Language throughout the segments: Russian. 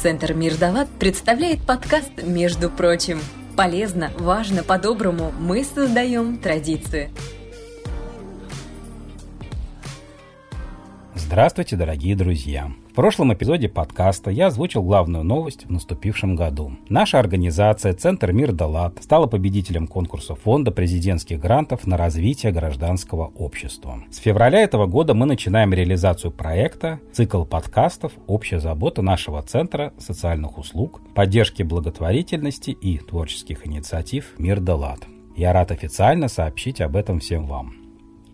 Центр Мирдалат представляет подкаст «Между прочим». Полезно, важно, по-доброму мы создаем традиции. Здравствуйте, дорогие друзья! прошлом эпизоде подкаста я озвучил главную новость в наступившем году. Наша организация «Центр Мир Далат» стала победителем конкурса Фонда президентских грантов на развитие гражданского общества. С февраля этого года мы начинаем реализацию проекта «Цикл подкастов. Общая забота нашего Центра социальных услуг, поддержки благотворительности и творческих инициатив Мир Далат». Я рад официально сообщить об этом всем вам.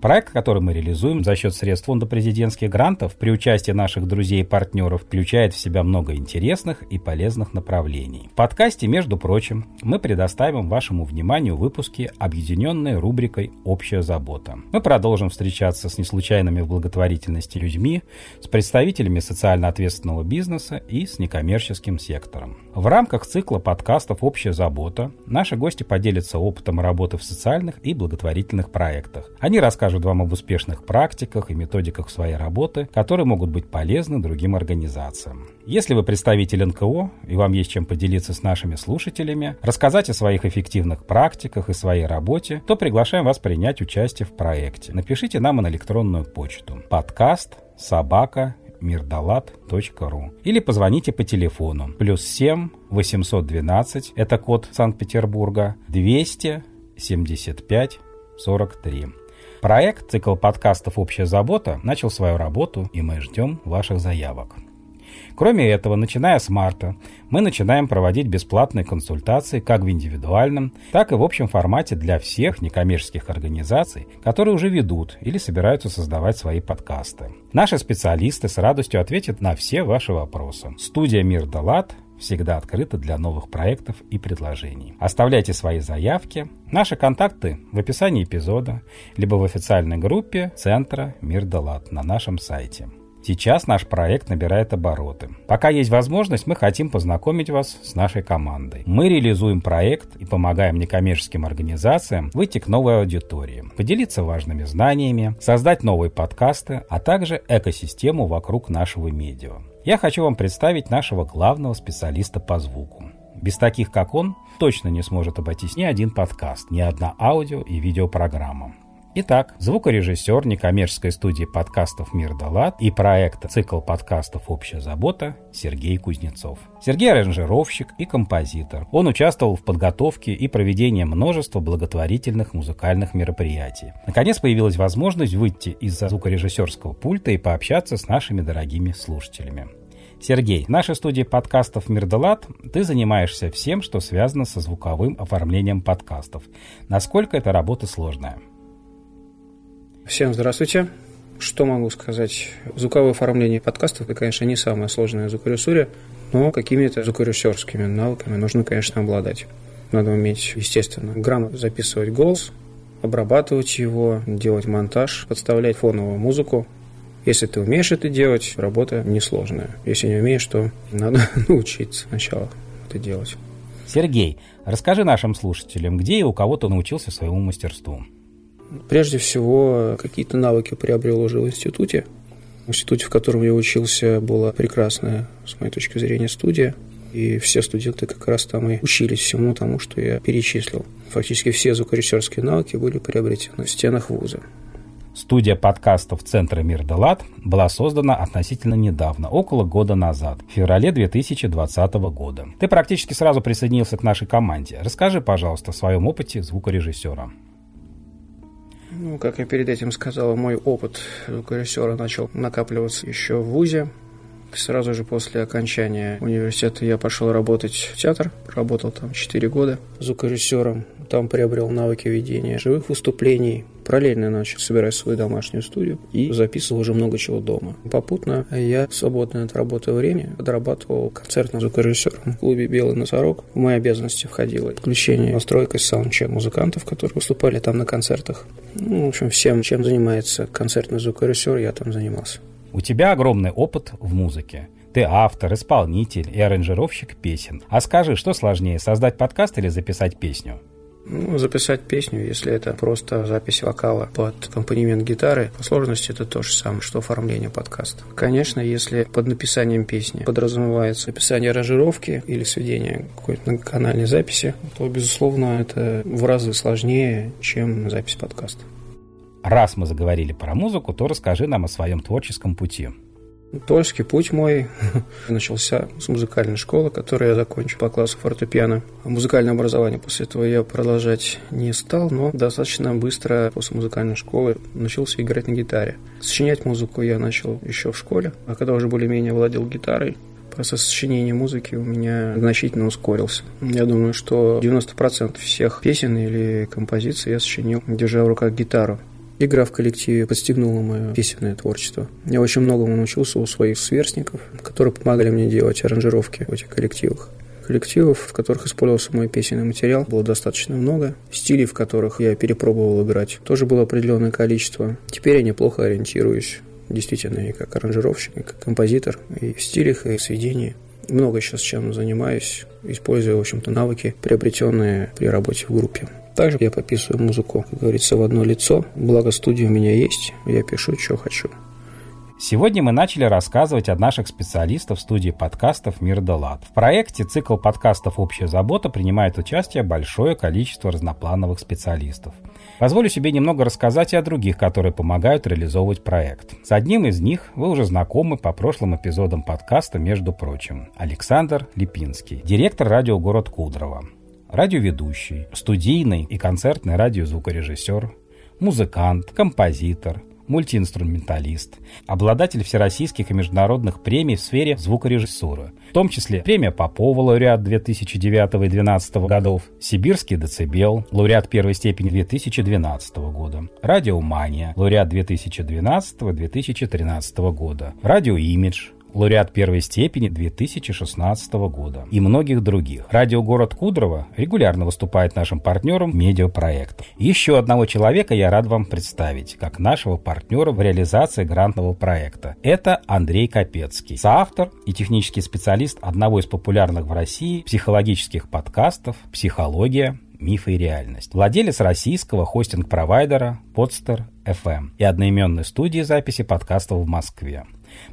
Проект, который мы реализуем за счет средств фонда президентских грантов при участии наших друзей и партнеров, включает в себя много интересных и полезных направлений. В подкасте, между прочим, мы предоставим вашему вниманию выпуски, объединенные рубрикой «Общая забота». Мы продолжим встречаться с неслучайными в благотворительности людьми, с представителями социально ответственного бизнеса и с некоммерческим сектором. В рамках цикла подкастов «Общая забота» наши гости поделятся опытом работы в социальных и благотворительных проектах. Они расскажут вам об успешных практиках и методиках своей работы, которые могут быть полезны другим организациям. Если вы представитель НКО и вам есть чем поделиться с нашими слушателями, рассказать о своих эффективных практиках и своей работе, то приглашаем вас принять участие в проекте. Напишите нам на электронную почту подкаст собака мирдалат.ру или позвоните по телефону плюс 7 812, это код Санкт-Петербурга, 275 43. Проект «Цикл подкастов «Общая забота» начал свою работу, и мы ждем ваших заявок. Кроме этого, начиная с марта, мы начинаем проводить бесплатные консультации как в индивидуальном, так и в общем формате для всех некоммерческих организаций, которые уже ведут или собираются создавать свои подкасты. Наши специалисты с радостью ответят на все ваши вопросы. Студия «Мир Далат» всегда открыта для новых проектов и предложений. Оставляйте свои заявки. Наши контакты в описании эпизода, либо в официальной группе Центра Мир Далат на нашем сайте. Сейчас наш проект набирает обороты. Пока есть возможность, мы хотим познакомить вас с нашей командой. Мы реализуем проект и помогаем некоммерческим организациям выйти к новой аудитории, поделиться важными знаниями, создать новые подкасты, а также экосистему вокруг нашего медиа. Я хочу вам представить нашего главного специалиста по звуку. Без таких, как он, точно не сможет обойтись ни один подкаст, ни одна аудио и видеопрограмма. Итак, звукорежиссер некоммерческой студии подкастов «Мир Далат» и проекта «Цикл подкастов «Общая забота» Сергей Кузнецов. Сергей – аранжировщик и композитор. Он участвовал в подготовке и проведении множества благотворительных музыкальных мероприятий. Наконец появилась возможность выйти из-за звукорежиссерского пульта и пообщаться с нашими дорогими слушателями. Сергей, в нашей студии подкастов «Мирдалат» ты занимаешься всем, что связано со звуковым оформлением подкастов. Насколько эта работа сложная? Всем здравствуйте. Что могу сказать? Звуковое оформление подкастов, это, конечно, не самое сложное звукорежиссуре, но какими-то звукорежиссерскими навыками нужно, конечно, обладать. Надо уметь, естественно, грамотно записывать голос, обрабатывать его, делать монтаж, подставлять фоновую музыку. Если ты умеешь это делать, работа несложная. Если не умеешь, то надо научиться сначала это делать. Сергей, расскажи нашим слушателям, где и у кого ты научился своему мастерству. Прежде всего, какие-то навыки приобрел уже в институте. В институте, в котором я учился, была прекрасная, с моей точки зрения, студия. И все студенты как раз там и учились всему тому, что я перечислил. Фактически все звукорежиссерские навыки были приобретены в стенах вуза. Студия подкастов Центра Мир Делат была создана относительно недавно, около года назад, в феврале 2020 года. Ты практически сразу присоединился к нашей команде. Расскажи, пожалуйста, о своем опыте звукорежиссера. Ну, как я перед этим сказал, мой опыт звукорежиссера начал накапливаться еще в ВУЗе. Сразу же после окончания университета я пошел работать в театр. Работал там 4 года звукорежиссером. Там приобрел навыки ведения живых выступлений. Параллельно начал собирать свою домашнюю студию и записывал уже много чего дома. Попутно я в свободное от работы время подрабатывал концертным звукорежиссером в клубе «Белый носорог». В мои обязанности входило включение, настройка саундчек музыкантов, которые выступали там на концертах. Ну, в общем, всем, чем занимается концертный звукорежиссер, я там занимался. У тебя огромный опыт в музыке. Ты автор, исполнитель и аранжировщик песен. А скажи, что сложнее, создать подкаст или записать песню? Ну, записать песню, если это просто запись вокала под аккомпанемент гитары, по сложности это то же самое, что оформление подкаста. Конечно, если под написанием песни подразумевается написание аранжировки или сведение какой-то многоканальной записи, то, безусловно, это в разы сложнее, чем запись подкаста. Раз мы заговорили про музыку, то расскажи нам о своем творческом пути. Творческий путь мой начался с музыкальной школы, которую я закончил по классу фортепиано. Музыкальное образование после этого я продолжать не стал, но достаточно быстро после музыкальной школы научился играть на гитаре. Сочинять музыку я начал еще в школе, а когда уже более-менее владел гитарой, процесс сочинения музыки у меня значительно ускорился. Я думаю, что 90% всех песен или композиций я сочинил, держа в руках гитару. Игра в коллективе подстегнула мое песенное творчество. Я очень многому научился у своих сверстников, которые помогали мне делать аранжировки в этих коллективах. Коллективов, в которых использовался мой песенный материал, было достаточно много. Стилей, в которых я перепробовал играть, тоже было определенное количество. Теперь я неплохо ориентируюсь действительно и как аранжировщик, и как композитор, и в стилях, и в сведении. Много сейчас чем занимаюсь, используя, в общем-то, навыки, приобретенные при работе в группе. Также я пописываю музыку, как говорится, в одно лицо. Благо студия у меня есть, я пишу, что хочу. Сегодня мы начали рассказывать о наших специалистах в студии подкастов «Мир да лад». В проекте цикл подкастов «Общая забота» принимает участие большое количество разноплановых специалистов. Позволю себе немного рассказать и о других, которые помогают реализовывать проект. С одним из них вы уже знакомы по прошлым эпизодам подкаста, между прочим. Александр Липинский, директор радио «Город Кудрово» радиоведущий, студийный и концертный радиозвукорежиссер, музыкант, композитор, мультиинструменталист, обладатель всероссийских и международных премий в сфере звукорежиссуры, в том числе премия Попова, лауреат 2009 и 2012 годов, Сибирский децибел, лауреат первой степени 2012 года, Радиомания, лауреат 2012 и 2013 года, Радиоимидж, лауреат первой степени 2016 года и многих других. Радио «Город Кудрово» регулярно выступает нашим партнером медиапроекта. Еще одного человека я рад вам представить, как нашего партнера в реализации грантового проекта. Это Андрей Капецкий, соавтор и технический специалист одного из популярных в России психологических подкастов «Психология. Мифы и реальность. Владелец российского хостинг-провайдера Podster FM и одноименной студии записи подкастов в Москве.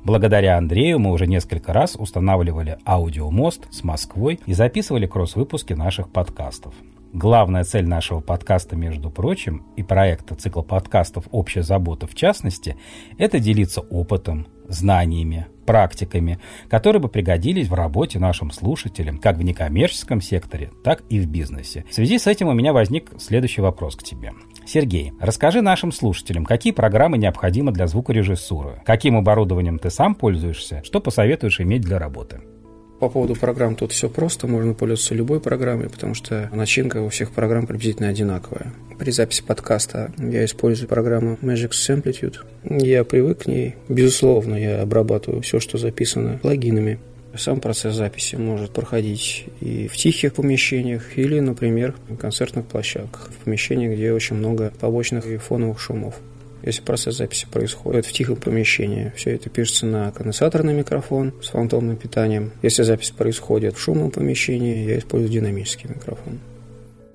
Благодаря Андрею мы уже несколько раз устанавливали аудиомост с Москвой и записывали кросс-выпуски наших подкастов. Главная цель нашего подкаста, между прочим, и проекта цикла подкастов «Общая забота» в частности, это делиться опытом, знаниями, практиками, которые бы пригодились в работе нашим слушателям как в некоммерческом секторе, так и в бизнесе. В связи с этим у меня возник следующий вопрос к тебе. Сергей, расскажи нашим слушателям, какие программы необходимы для звукорежиссуры, каким оборудованием ты сам пользуешься, что посоветуешь иметь для работы. По поводу программ тут все просто, можно пользоваться любой программой, потому что начинка у всех программ приблизительно одинаковая. При записи подкаста я использую программу Magic Amplitude. Я привык к ней. Безусловно, я обрабатываю все, что записано плагинами. Сам процесс записи может проходить и в тихих помещениях, или, например, на концертных площадках, в помещениях, где очень много побочных и фоновых шумов. Если процесс записи происходит в тихом помещении, все это пишется на конденсаторный микрофон с фантомным питанием. Если запись происходит в шумном помещении, я использую динамический микрофон.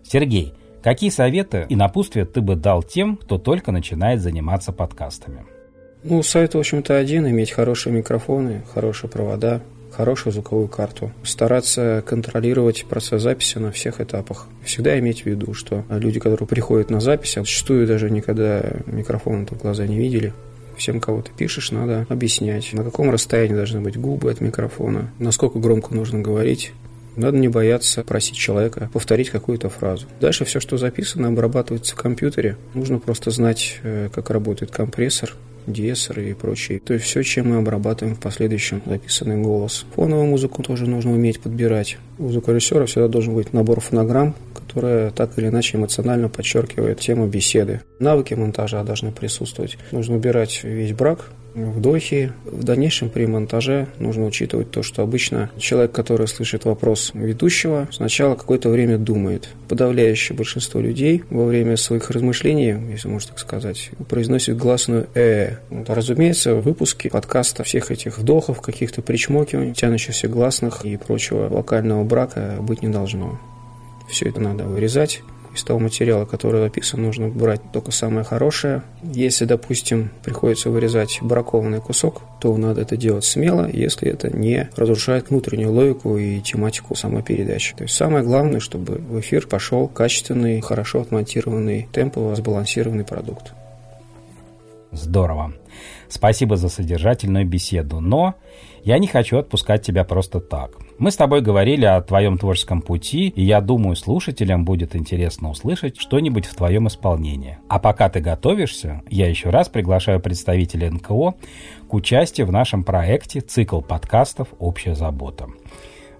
Сергей, какие советы и напутствия ты бы дал тем, кто только начинает заниматься подкастами? Ну, совет, в общем-то, один – иметь хорошие микрофоны, хорошие провода, хорошую звуковую карту, стараться контролировать процесс записи на всех этапах. Всегда иметь в виду, что люди, которые приходят на запись, а зачастую даже никогда микрофон в глаза не видели, всем, кого ты пишешь, надо объяснять, на каком расстоянии должны быть губы от микрофона, насколько громко нужно говорить. Надо не бояться просить человека повторить какую-то фразу. Дальше все, что записано, обрабатывается в компьютере. Нужно просто знать, э, как работает компрессор, диессоры и прочее. То есть все, чем мы обрабатываем в последующем записанный голос. Фоновую музыку тоже нужно уметь подбирать. У звукорежиссера всегда должен быть набор фонограмм, которая так или иначе эмоционально подчеркивает тему беседы. Навыки монтажа должны присутствовать. Нужно убирать весь брак, вдохи. В дальнейшем при монтаже нужно учитывать то, что обычно человек, который слышит вопрос ведущего, сначала какое-то время думает. Подавляющее большинство людей во время своих размышлений, если можно так сказать, произносит гласную «э». Вот, разумеется, в выпуске подкаста всех этих вдохов, каких-то причмокиваний, тянущихся гласных и прочего вокального брака быть не должно. Все это надо вырезать из того материала, который описан, нужно брать только самое хорошее. Если, допустим, приходится вырезать бракованный кусок, то надо это делать смело, если это не разрушает внутреннюю логику и тематику самой передачи. То есть самое главное, чтобы в эфир пошел качественный, хорошо отмонтированный, темпово сбалансированный продукт. Здорово. Спасибо за содержательную беседу, но я не хочу отпускать тебя просто так. Мы с тобой говорили о твоем творческом пути, и я думаю, слушателям будет интересно услышать что-нибудь в твоем исполнении. А пока ты готовишься, я еще раз приглашаю представителей НКО к участию в нашем проекте «Цикл подкастов. Общая забота».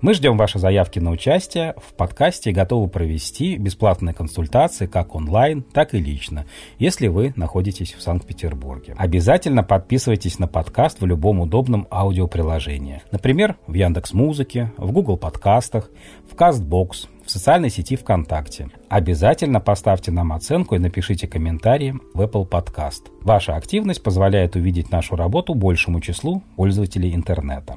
Мы ждем ваши заявки на участие в подкасте и готовы провести бесплатные консультации как онлайн, так и лично, если вы находитесь в Санкт-Петербурге. Обязательно подписывайтесь на подкаст в любом удобном аудиоприложении. Например, в Яндекс Музыке, в Google подкастах, в Castbox, в социальной сети ВКонтакте. Обязательно поставьте нам оценку и напишите комментарии в Apple Podcast. Ваша активность позволяет увидеть нашу работу большему числу пользователей интернета.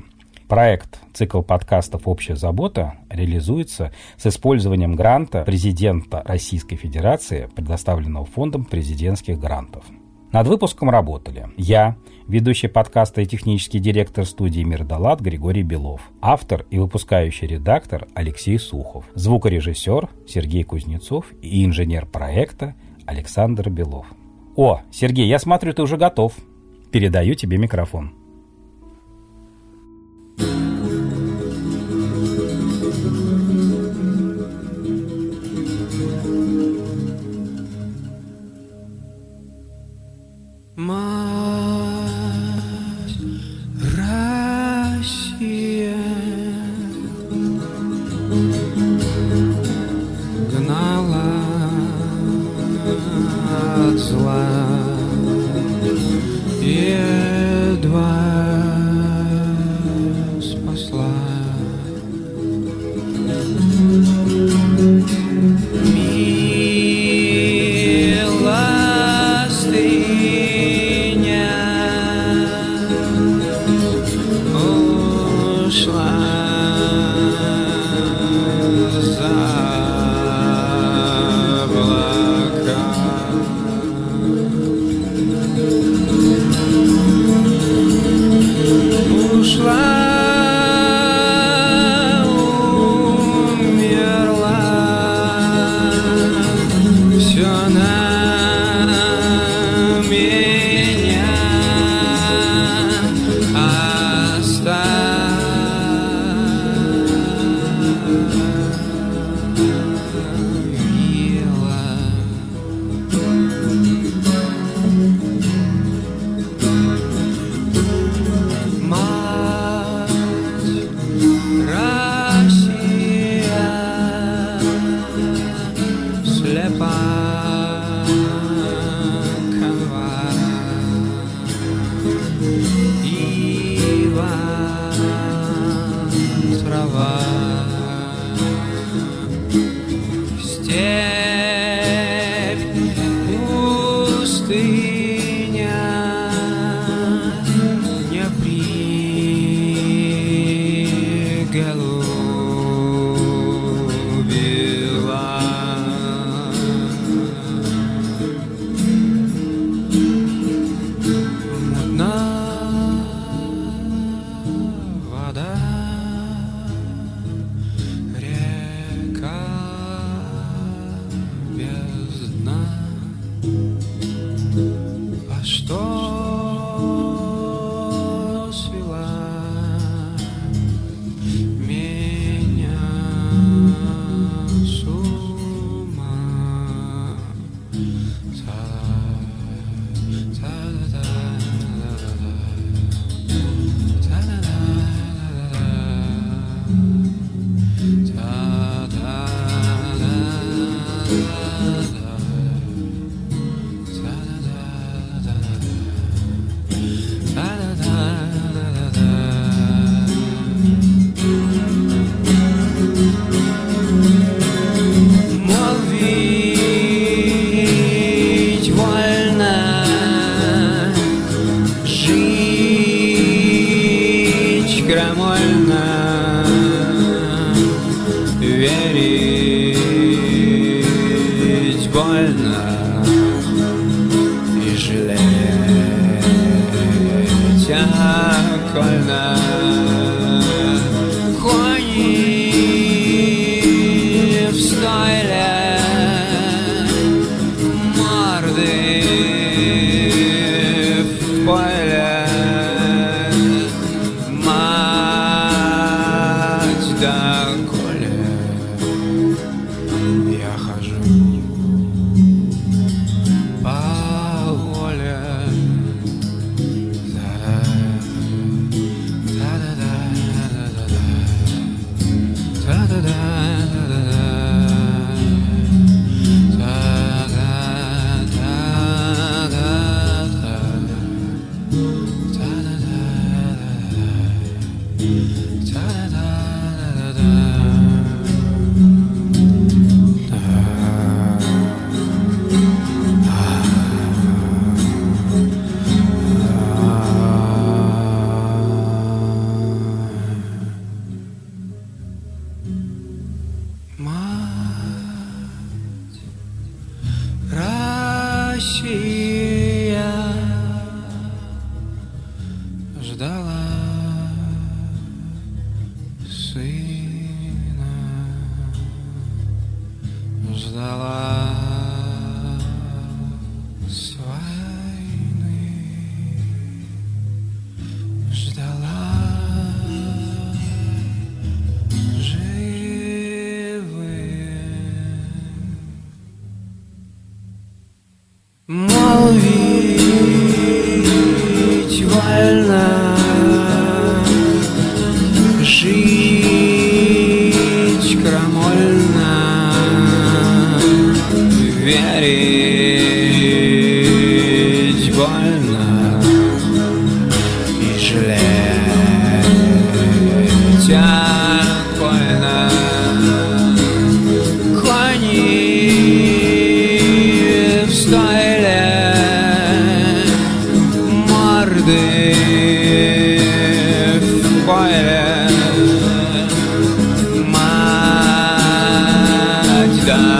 Проект «Цикл подкастов «Общая забота» реализуется с использованием гранта президента Российской Федерации, предоставленного Фондом президентских грантов. Над выпуском работали я, ведущий подкаста и технический директор студии «Мирдалат» Григорий Белов, автор и выпускающий редактор Алексей Сухов, звукорежиссер Сергей Кузнецов и инженер проекта Александр Белов. О, Сергей, я смотрю, ты уже готов. Передаю тебе микрофон. В бойле, мать да